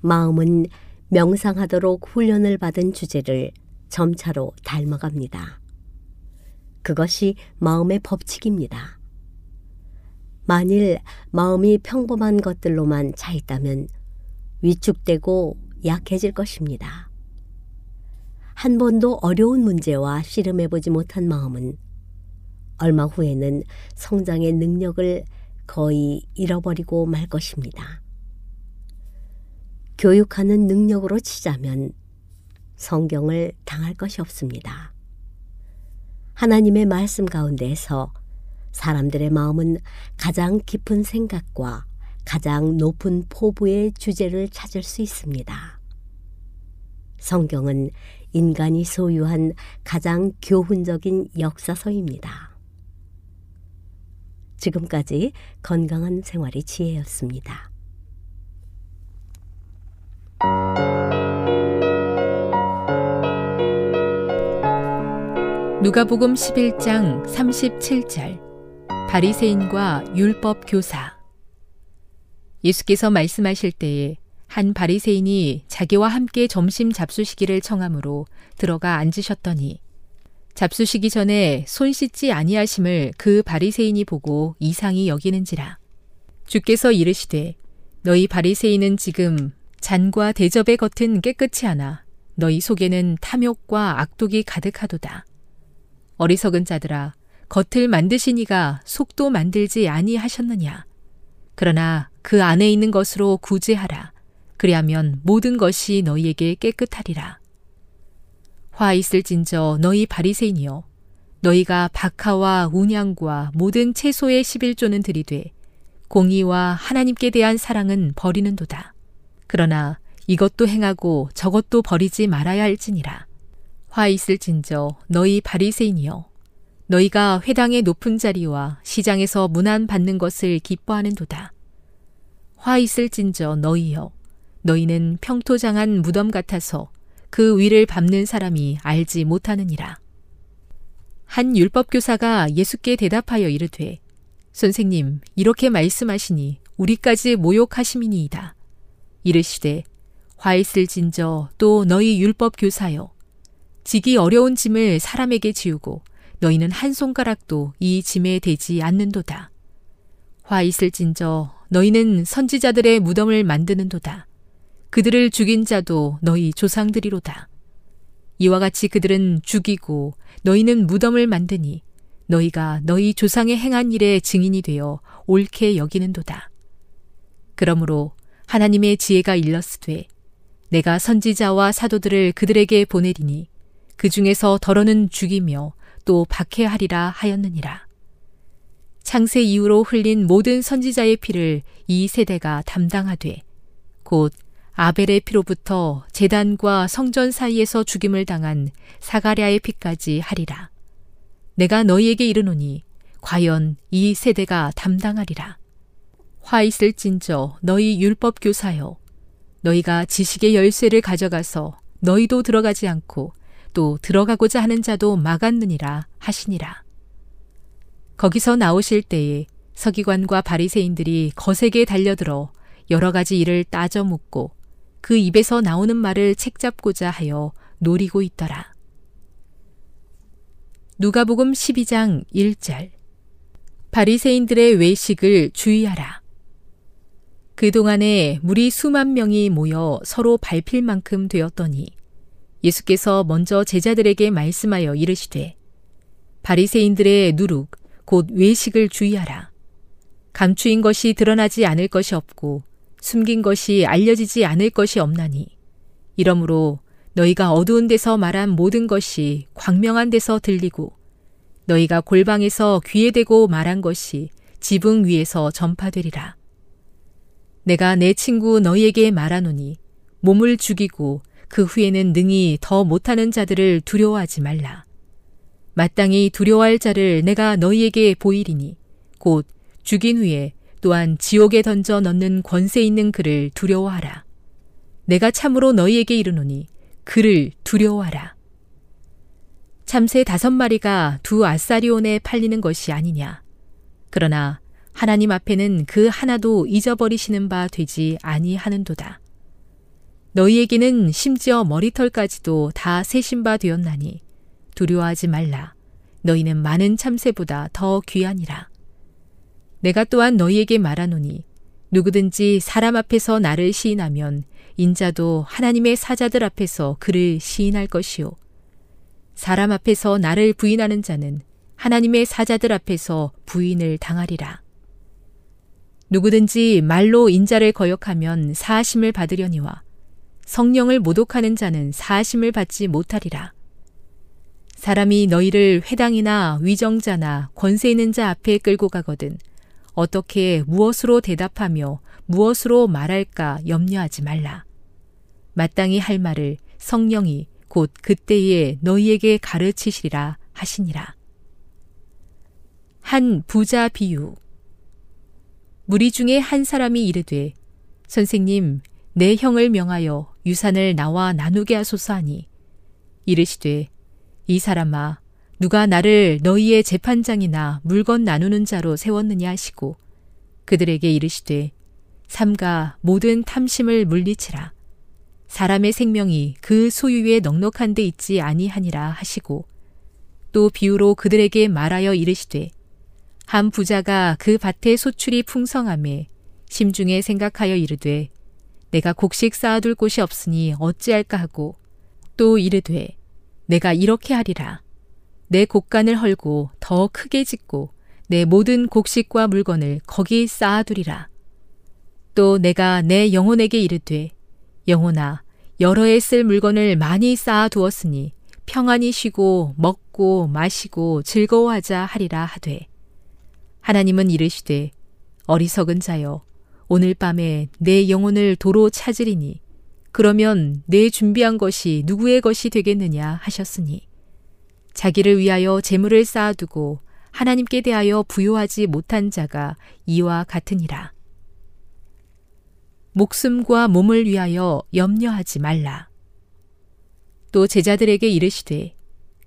마음은 명상하도록 훈련을 받은 주제를 점차로 닮아갑니다. 그것이 마음의 법칙입니다. 만일 마음이 평범한 것들로만 차 있다면 위축되고 약해질 것입니다. 한 번도 어려운 문제와 씨름해보지 못한 마음은 얼마 후에는 성장의 능력을 거의 잃어버리고 말 것입니다. 교육하는 능력으로 치자면 성경을 당할 것이 없습니다. 하나님의 말씀 가운데에서 사람들의 마음은 가장 깊은 생각과 가장 높은 포부의 주제를 찾을 수 있습니다. 성경은 인간이 소유한 가장 교훈적인 역사서입니다. 지금까지 건강한 생활의 지혜였습니다. 누가복음 11장 37절 바리새인과 율법 교사 예수께서 말씀하실 때에 한 바리새인이 자기와 함께 점심 잡수시기를 청함으로 들어가 앉으셨더니 잡수시기 전에 손 씻지 아니하심을 그 바리새인이 보고 이상히 여기는지라 주께서 이르시되 너희 바리새인은 지금 잔과 대접의 겉은 깨끗이 하나 너희 속에는 탐욕과 악독이 가득하도다. 어리석은 자들아 겉을 만드시니가 속도 만들지 아니하셨느냐. 그러나 그 안에 있는 것으로 구제하라. 그리하면 모든 것이 너희에게 깨끗하리라. 화 있을진저 너희 바리새인이여 너희가 박하와 운양과 모든 채소의 11조는 들이되 공의와 하나님께 대한 사랑은 버리는도다. 그러나 이것도 행하고 저것도 버리지 말아야 할지니라. 화 있을진저 너희 바리새인이여 너희가 회당의 높은 자리와 시장에서 문안 받는 것을 기뻐하는도다. 화 있을진저 너희여 너희는 평토장한 무덤 같아서 그 위를 밟는 사람이 알지 못하느니라. 한 율법 교사가 예수께 대답하여 이르되 선생님 이렇게 말씀하시니 우리까지 모욕하심이니이다. 이르시되 화 있을진저 또 너희 율법 교사여 지기 어려운 짐을 사람에게 지우고 너희는 한 손가락도 이 짐에 대지 않는도다. 화 있을진저 너희는 선지자들의 무덤을 만드는도다. 그들을 죽인 자도 너희 조상들이로다. 이와 같이 그들은 죽이고 너희는 무덤을 만드니 너희가 너희 조상의 행한 일에 증인이 되어 옳게 여기는도다. 그러므로 하나님의 지혜가 일렀으되 내가 선지자와 사도들을 그들에게 보내리니 그 중에서 더러는 죽이며 또 박해하리라 하였느니라. 창세 이후로 흘린 모든 선지자의 피를 이 세대가 담당하되 곧 아벨의 피로부터 재단과 성전 사이에서 죽임을 당한 사가랴의 피까지 하리라. 내가 너희에게 이르노니 과연 이 세대가 담당하리라. 화 있을진저 너희 율법 교사여 너희가 지식의 열쇠를 가져가서 너희도 들어가지 않고 또 들어가고자 하는 자도 막았느니라 하시니라. 거기서 나오실 때에 서기관과 바리새인들이 거세게 달려들어 여러 가지 일을 따져 묻고 그 입에서 나오는 말을 책잡고자 하여 노리고 있더라. 누가복음 12장 1절 바리새인들의 외식을 주의하라. 그동안에 무리 수만 명이 모여 서로 밟힐 만큼 되었더니 예수께서 먼저 제자들에게 말씀하여 이르시되 바리새인들의 누룩 곧 외식을 주의하라. 감추인 것이 드러나지 않을 것이 없고 숨긴 것이 알려지지 않을 것이 없나니 이러므로 너희가 어두운 데서 말한 모든 것이 광명한 데서 들리고 너희가 골방에서 귀에 대고 말한 것이 지붕 위에서 전파되리라. 내가 내 친구 너희에게 말하노니 몸을 죽이고 그 후에는 능히 더 못하는 자들을 두려워하지 말라. 마땅히 두려워할 자를 내가 너희에게 보이리니 곧 죽인 후에 또한 지옥에 던져 넣는 권세 있는 그를 두려워하라. 내가 참으로 너희에게 이르노니 그를 두려워하라. 참새 다섯 마리가 두 아사리온에 팔리는 것이 아니냐. 그러나 하나님 앞에는 그 하나도 잊어버리시는 바 되지 아니하는도다. 너희에게는 심지어 머리털까지도 다 세신 바 되었나니 두려워하지 말라. 너희는 많은 참새보다 더 귀하니라. 내가 또한 너희에게 말하노니 누구든지 사람 앞에서 나를 시인하면 인자도 하나님의 사자들 앞에서 그를 시인할 것이요. 사람 앞에서 나를 부인하는 자는 하나님의 사자들 앞에서 부인을 당하리라. 누구든지 말로 인자를 거역하면 사하심을 받으려니와 성령을 모독하는 자는 사하심을 받지 못하리라. 사람이 너희를 회당이나 위정자나 권세 있는 자 앞에 끌고 가거든 어떻게 무엇으로 대답하며 무엇으로 말할까 염려하지 말라. 마땅히 할 말을 성령이 곧 그때에 너희에게 가르치시리라 하시니라. 한 부자 비유. 무리 중에 한 사람이 이르되, 선생님, 내 형을 명하여 유산을 나와 나누게 하소서 하니, 이르시되, 이 사람아, 누가 나를 너희의 재판장이나 물건 나누는 자로 세웠느냐 하시고, 그들에게 이르시되, 삼가 모든 탐심을 물리치라. 사람의 생명이 그 소유에 넉넉한 데 있지 아니하니라 하시고 또 비유로 그들에게 말하여 이르시되 한 부자가 그 밭에 소출이 풍성함에 심중에 생각하여 이르되 내가 곡식 쌓아둘 곳이 없으니 어찌할까 하고 또 이르되 내가 이렇게 하리라. 내 곡간을 헐고 더 크게 짓고 내 모든 곡식과 물건을 거기 쌓아두리라. 또 내가 내 영혼에게 이르되 영혼아 여러 해 쓸 물건을 많이 쌓아 두었으니 평안히 쉬고 먹고 마시고 즐거워하자 하리라 하되. 하나님은 이르시되 어리석은 자여 오늘 밤에 내 영혼을 도로 찾으리니 그러면 내 준비한 것이 누구의 것이 되겠느냐 하셨으니 자기를 위하여 재물을 쌓아두고 하나님께 대하여 부요하지 못한 자가 이와 같으니라. 목숨과 몸을 위하여 염려하지 말라. 또 제자들에게 이르시되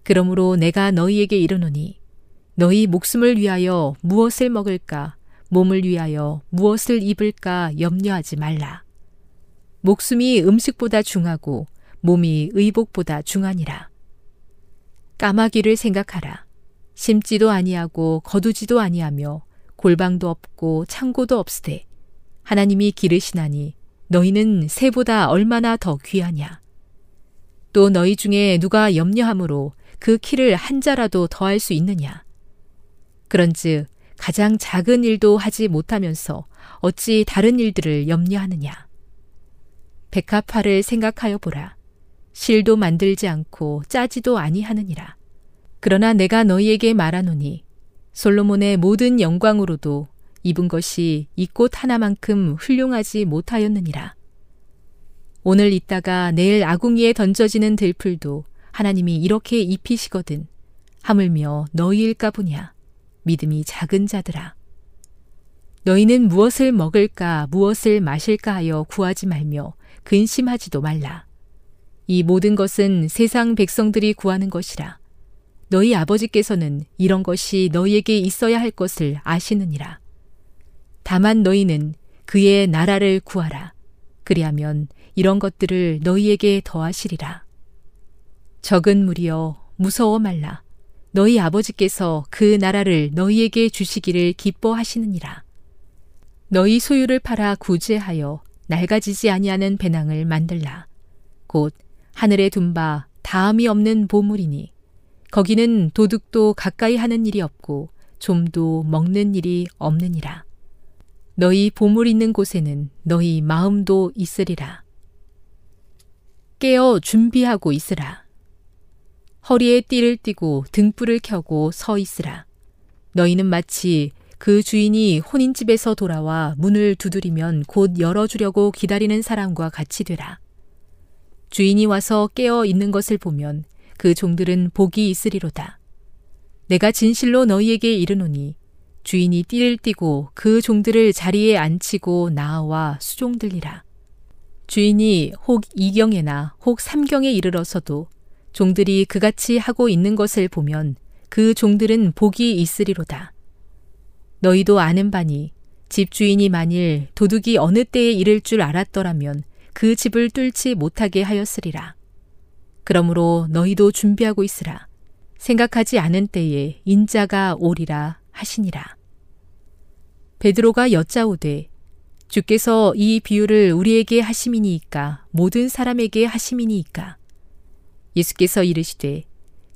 그러므로 내가 너희에게 이르노니 너희 목숨을 위하여 무엇을 먹을까 몸을 위하여 무엇을 입을까 염려하지 말라. 목숨이 음식보다 중하고 몸이 의복보다 중하니라. 까마귀를 생각하라. 심지도 아니하고 거두지도 아니하며 골방도 없고 창고도 없으되 하나님이 기르시나니 너희는 새보다 얼마나 더 귀하냐. 또 너희 중에 누가 염려함으로 그 키를 한 자라도 더할 수 있느냐. 그런즉 가장 작은 일도 하지 못하면서 어찌 다른 일들을 염려하느냐. 백합화를 생각하여 보라. 실도 만들지 않고 짜지도 아니하느니라. 그러나 내가 너희에게 말하노니 솔로몬의 모든 영광으로도 입은 것이 이 꽃 하나만큼 훌륭하지 못하였느니라. 오늘 있다가 내일 아궁이에 던져지는 들풀도 하나님이 이렇게 입히시거든 하물며 너희일까 보냐 믿음이 작은 자들아 너희는 무엇을 먹을까 무엇을 마실까 하여 구하지 말며 근심하지도 말라 이 모든 것은 세상 백성들이 구하는 것이라 너희 아버지께서는 이런 것이 너희에게 있어야 할 것을 아시느니라 다만 너희는 그의 나라를 구하라. 그리하면 이런 것들을 너희에게 더하시리라. 적은 무리여 무서워 말라. 너희 아버지께서 그 나라를 너희에게 주시기를 기뻐하시느니라. 너희 소유를 팔아 구제하여 낡아지지 아니하는 배낭을 만들라. 곧 하늘에 둔 바 다음이 없는 보물이니 거기는 도둑도 가까이 하는 일이 없고 좀도 먹는 일이 없느니라. 너희 보물 있는 곳에는 너희 마음도 있으리라. 깨어 준비하고 있으라. 허리에 띠를 띠고 등불을 켜고 서 있으라. 너희는 마치 그 주인이 혼인집에서 돌아와 문을 두드리면 곧 열어주려고 기다리는 사람과 같이 되라. 주인이 와서 깨어 있는 것을 보면 그 종들은 복이 있으리로다. 내가 진실로 너희에게 이르노니 주인이 띠를 띠고 그 종들을 자리에 앉히고 나와 수종들리라. 주인이 혹 이경에나 혹 삼경에 이르러서도 종들이 그같이 하고 있는 것을 보면 그 종들은 복이 있으리로다. 너희도 아는 바니 집주인이 만일 도둑이 어느 때에 이를 줄 알았더라면 그 집을 뚫지 못하게 하였으리라. 그러므로 너희도 준비하고 있으라. 생각하지 않은 때에 인자가 오리라 하시니라. 베드로가 여짜오되 주께서 이 비유를 우리에게 하심이니이까 모든 사람에게 하심이니이까 예수께서 이르시되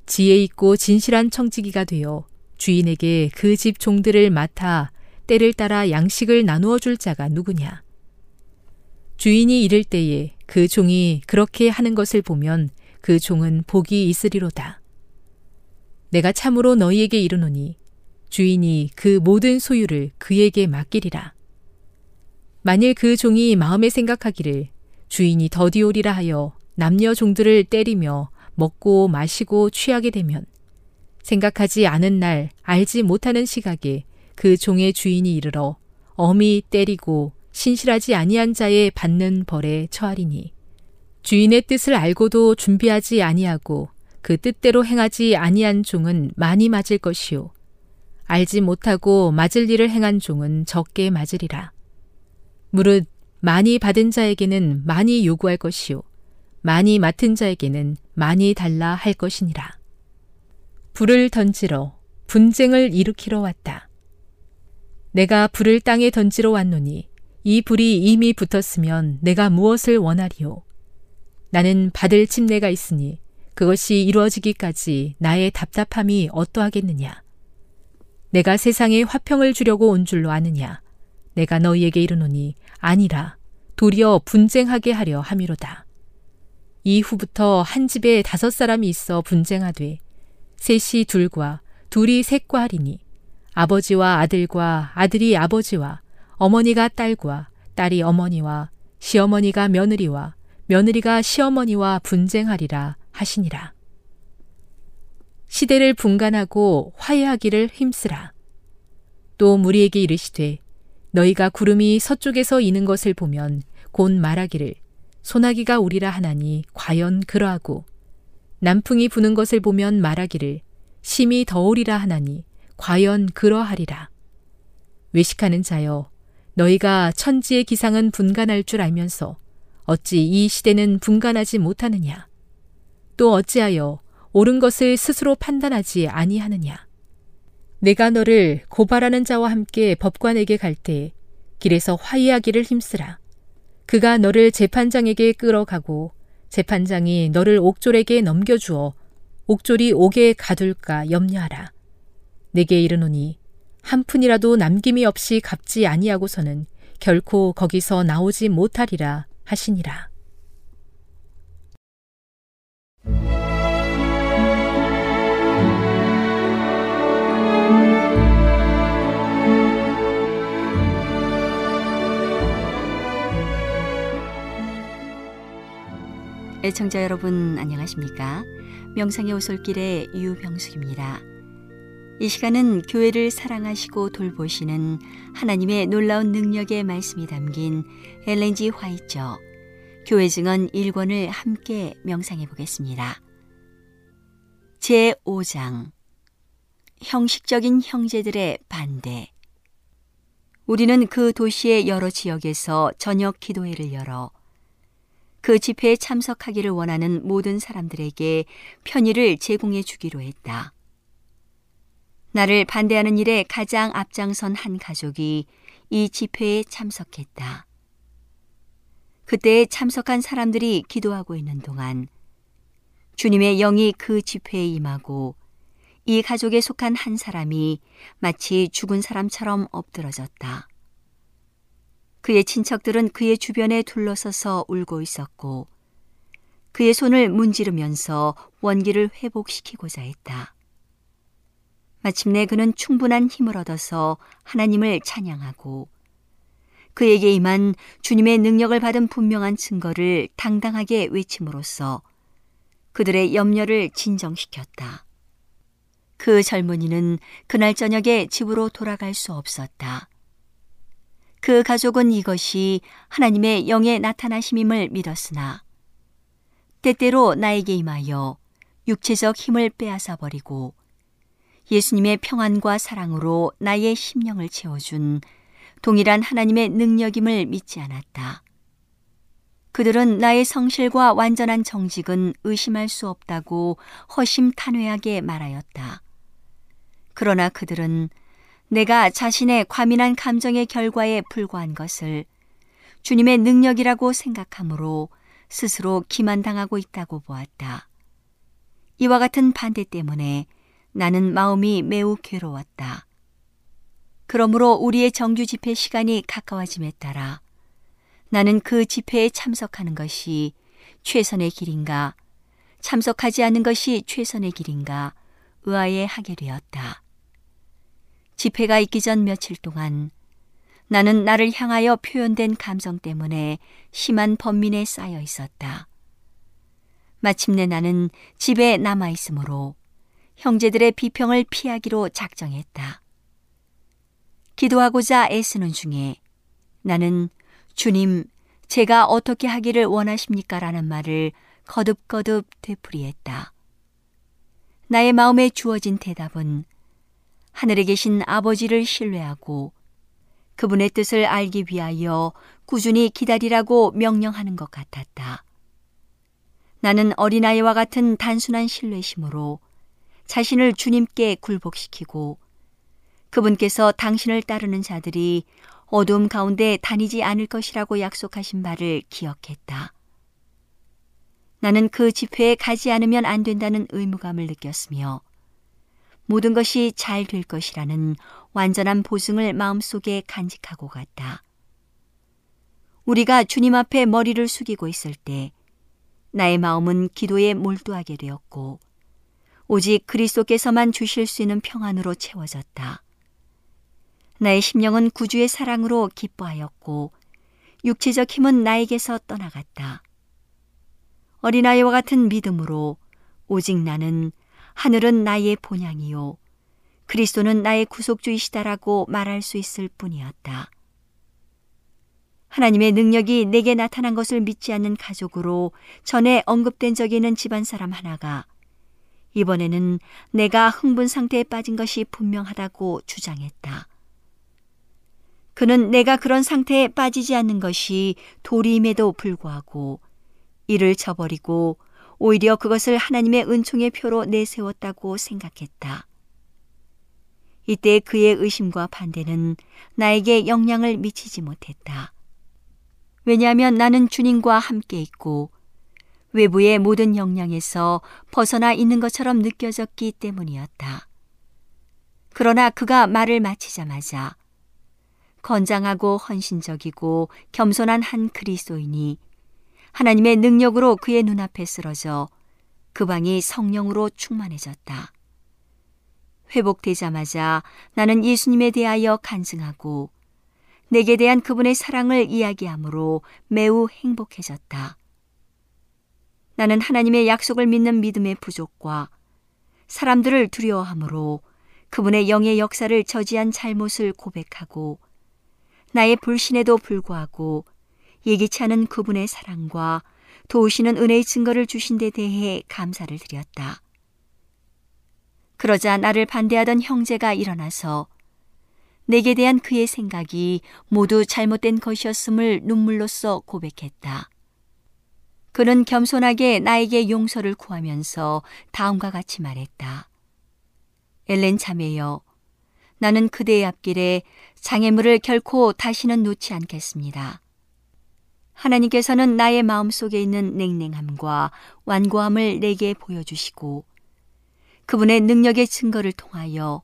지혜 있고 진실한 청지기가 되어 주인에게 그 집 종들을 맡아 때를 따라 양식을 나누어 줄 자가 누구냐? 주인이 이를 때에 그 종이 그렇게 하는 것을 보면 그 종은 복이 있으리로다. 내가 참으로 너희에게 이르노니 주인이 그 모든 소유를 그에게 맡기리라. 만일 그 종이 마음에 생각하기를 주인이 더디오리라 하여 남녀 종들을 때리며 먹고 마시고 취하게 되면 생각하지 않은 날 알지 못하는 시각에 그 종의 주인이 이르러 엄히 때리고 신실하지 아니한 자의 받는 벌에 처하리니 주인의 뜻을 알고도 준비하지 아니하고 그 뜻대로 행하지 아니한 종은 많이 맞을 것이요. 알지 못하고 맞을 일을 행한 종은 적게 맞으리라. 무릇 많이 받은 자에게는 많이 요구할 것이요. 많이 맡은 자에게는 많이 달라 할 것이니라. 불을 던지러 분쟁을 일으키러 왔다. 내가 불을 땅에 던지러 왔노니 이 불이 이미 붙었으면 내가 무엇을 원하리요? 나는 받을 침례가 있으니 그것이 이루어지기까지 나의 답답함이 어떠하겠느냐? 내가 세상에 화평을 주려고 온 줄로 아느냐? 내가 너희에게 이르노니 아니라 도리어 분쟁하게 하려 함이로다. 이후부터 한 집에 다섯 사람이 있어 분쟁하되 셋이 둘과 둘이 셋과 하리니 아버지와 아들과 아들이 아버지와 어머니가 딸과 딸이 어머니와 시어머니가 며느리와 며느리가 시어머니와 분쟁하리라 하시니라. 시대를 분간하고 화해하기를 힘쓰라. 또 무리에게 이르시되 너희가 구름이 서쪽에서 이는 것을 보면 곧 말하기를 소나기가 오리라 하나니 과연 그러하고 남풍이 부는 것을 보면 말하기를 심히 더우리라 하나니 과연 그러하리라. 외식하는 자여 너희가 천지의 기상은 분간할 줄 알면서 어찌 이 시대는 분간하지 못하느냐? 또 어찌하여 옳은 것을 스스로 판단하지 아니하느냐? 내가 너를 고발하는 자와 함께 법관에게 갈 때 길에서 화해하기를 힘쓰라. 그가 너를 재판장에게 끌어가고 재판장이 너를 옥졸에게 넘겨주어 옥졸이 옥에 가둘까 염려하라. 내게 이르노니 한 푼이라도 남김이 없이 갚지 아니하고서는 결코 거기서 나오지 못하리라 하시니라. 애청자 여러분 안녕하십니까? 명상의 오솔길의 유병숙입니다. 이 시간은 교회를 사랑하시고 돌보시는 하나님의 놀라운 능력의 말씀이 담긴 엘렌지 화이처 교회 증언 1권을 함께 명상해 보겠습니다. 제5장 형식적인 형제들의 반대 우리는 그 도시의 여러 지역에서 저녁 기도회를 열어 그 집회에 참석하기를 원하는 모든 사람들에게 편의를 제공해 주기로 했다. 나를 반대하는 일에 가장 앞장선 한 가족이 이 집회에 참석했다. 그때 참석한 사람들이 기도하고 있는 동안 주님의 영이 그 집회에 임하고 이 가족에 속한 한 사람이 마치 죽은 사람처럼 엎드러졌다. 그의 친척들은 그의 주변에 둘러서서 울고 있었고 그의 손을 문지르면서 원기를 회복시키고자 했다. 마침내 그는 충분한 힘을 얻어서 하나님을 찬양하고 그에게 임한 주님의 능력을 받은 분명한 증거를 당당하게 외침으로써 그들의 염려를 진정시켰다. 그 젊은이는 그날 저녁에 집으로 돌아갈 수 없었다. 그 가족은 이것이 하나님의 영의 나타나심임을 믿었으나 때때로 나에게 임하여 육체적 힘을 빼앗아 버리고 예수님의 평안과 사랑으로 나의 심령을 채워준 동일한 하나님의 능력임을 믿지 않았다. 그들은 나의 성실과 완전한 정직은 의심할 수 없다고 허심탄회하게 말하였다. 그러나 그들은 내가 자신의 과민한 감정의 결과에 불과한 것을 주님의 능력이라고 생각하므로 스스로 기만당하고 있다고 보았다. 이와 같은 반대 때문에 나는 마음이 매우 괴로웠다. 그러므로 우리의 정규 집회 시간이 가까워짐에 따라 나는 그 집회에 참석하는 것이 최선의 길인가, 참석하지 않는 것이 최선의 길인가 의아해 하게 되었다. 집회가 있기 전 며칠 동안 나는 나를 향하여 표현된 감정 때문에 심한 번민에 쌓여 있었다. 마침내 나는 집에 남아 있으므로 형제들의 비평을 피하기로 작정했다. 기도하고자 애쓰는 중에 나는 주님, 제가 어떻게 하기를 원하십니까? 라는 말을 거듭거듭 되풀이했다. 나의 마음에 주어진 대답은 하늘에 계신 아버지를 신뢰하고 그분의 뜻을 알기 위하여 꾸준히 기다리라고 명령하는 것 같았다. 나는 어린아이와 같은 단순한 신뢰심으로 자신을 주님께 굴복시키고 그분께서 당신을 따르는 자들이 어둠 가운데 다니지 않을 것이라고 약속하신 바를 기억했다. 나는 그 집회에 가지 않으면 안 된다는 의무감을 느꼈으며 모든 것이 잘 될 것이라는 완전한 보증을 마음속에 간직하고 갔다. 우리가 주님 앞에 머리를 숙이고 있을 때 나의 마음은 기도에 몰두하게 되었고 오직 그리스도께서만 주실 수 있는 평안으로 채워졌다. 나의 심령은 구주의 사랑으로 기뻐하였고 육체적 힘은 나에게서 떠나갔다. 어린아이와 같은 믿음으로 오직 나는 하늘은 나의 본향이요 그리스도는 나의 구속주이시다라고 말할 수 있을 뿐이었다. 하나님의 능력이 내게 나타난 것을 믿지 않는 가족으로 전에 언급된 적이 있는 집안 사람 하나가 이번에는 내가 흥분 상태에 빠진 것이 분명하다고 주장했다. 그는 내가 그런 상태에 빠지지 않는 것이 도리임에도 불구하고 이를 저버리고 오히려 그것을 하나님의 은총의 표로 내세웠다고 생각했다. 이때 그의 의심과 반대는 나에게 영향을 미치지 못했다. 왜냐하면 나는 주님과 함께 있고 외부의 모든 영향에서 벗어나 있는 것처럼 느껴졌기 때문이었다. 그러나 그가 말을 마치자마자 건장하고 헌신적이고 겸손한 한 그리스도인이 하나님의 능력으로 그의 눈앞에 쓰러져 그 방이 성령으로 충만해졌다. 회복되자마자 나는 예수님에 대하여 간증하고 내게 대한 그분의 사랑을 이야기하므로 매우 행복해졌다. 나는 하나님의 약속을 믿는 믿음의 부족과 사람들을 두려워함으로 그분의 영의 역사를 저지한 잘못을 고백하고 나의 불신에도 불구하고 예기치 않은 그분의 사랑과 도우시는 은혜의 증거를 주신 데 대해 감사를 드렸다. 그러자 나를 반대하던 형제가 일어나서 내게 대한 그의 생각이 모두 잘못된 것이었음을 눈물로써 고백했다. 그는 겸손하게 나에게 용서를 구하면서 다음과 같이 말했다. 엘렌 자매여, 나는 그대의 앞길에 장애물을 결코 다시는 놓지 않겠습니다. 하나님께서는 나의 마음 속에 있는 냉랭함과 완고함을 내게 보여주시고 그분의 능력의 증거를 통하여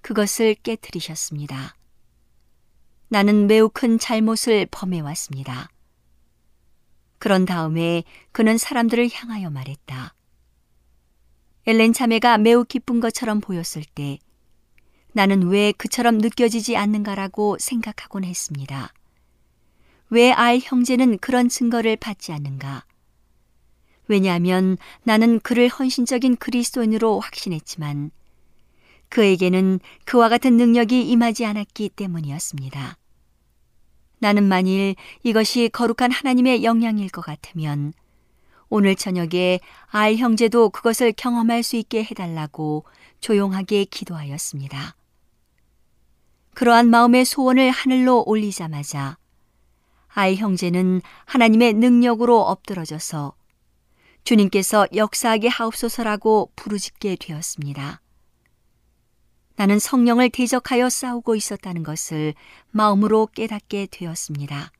그것을 깨뜨리셨습니다. 나는 매우 큰 잘못을 범해왔습니다. 그런 다음에 그는 사람들을 향하여 말했다. 엘렌 자매가 매우 기쁜 것처럼 보였을 때 나는 왜 그처럼 느껴지지 않는가라고 생각하곤 했습니다. 왜 알 형제는 그런 증거를 받지 않는가? 왜냐하면 나는 그를 헌신적인 그리스도인으로 확신했지만 그에게는 그와 같은 능력이 임하지 않았기 때문이었습니다. 나는 만일 이것이 거룩한 하나님의 영향일 것 같으면 오늘 저녁에 알 형제도 그것을 경험할 수 있게 해달라고 조용하게 기도하였습니다. 그러한 마음의 소원을 하늘로 올리자마자 알 형제는 하나님의 능력으로 엎드러져서 주님께서 역사하게 하옵소서라고 부르짖게 되었습니다. 나는 성령을 대적하여 싸우고 있었다는 것을 마음으로 깨닫게 되었습니다.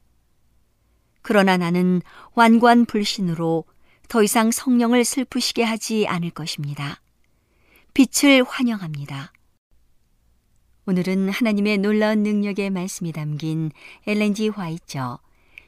그러나 나는 완고한 불신으로 더 이상 성령을 슬프시게 하지 않을 것입니다. 빛을 환영합니다. 오늘은 하나님의 놀라운 능력의 말씀이 담긴 엘렌지 화이처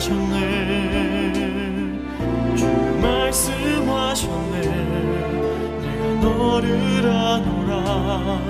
사랑하셨네. 주 말씀하셨네. 내가 너를 아노라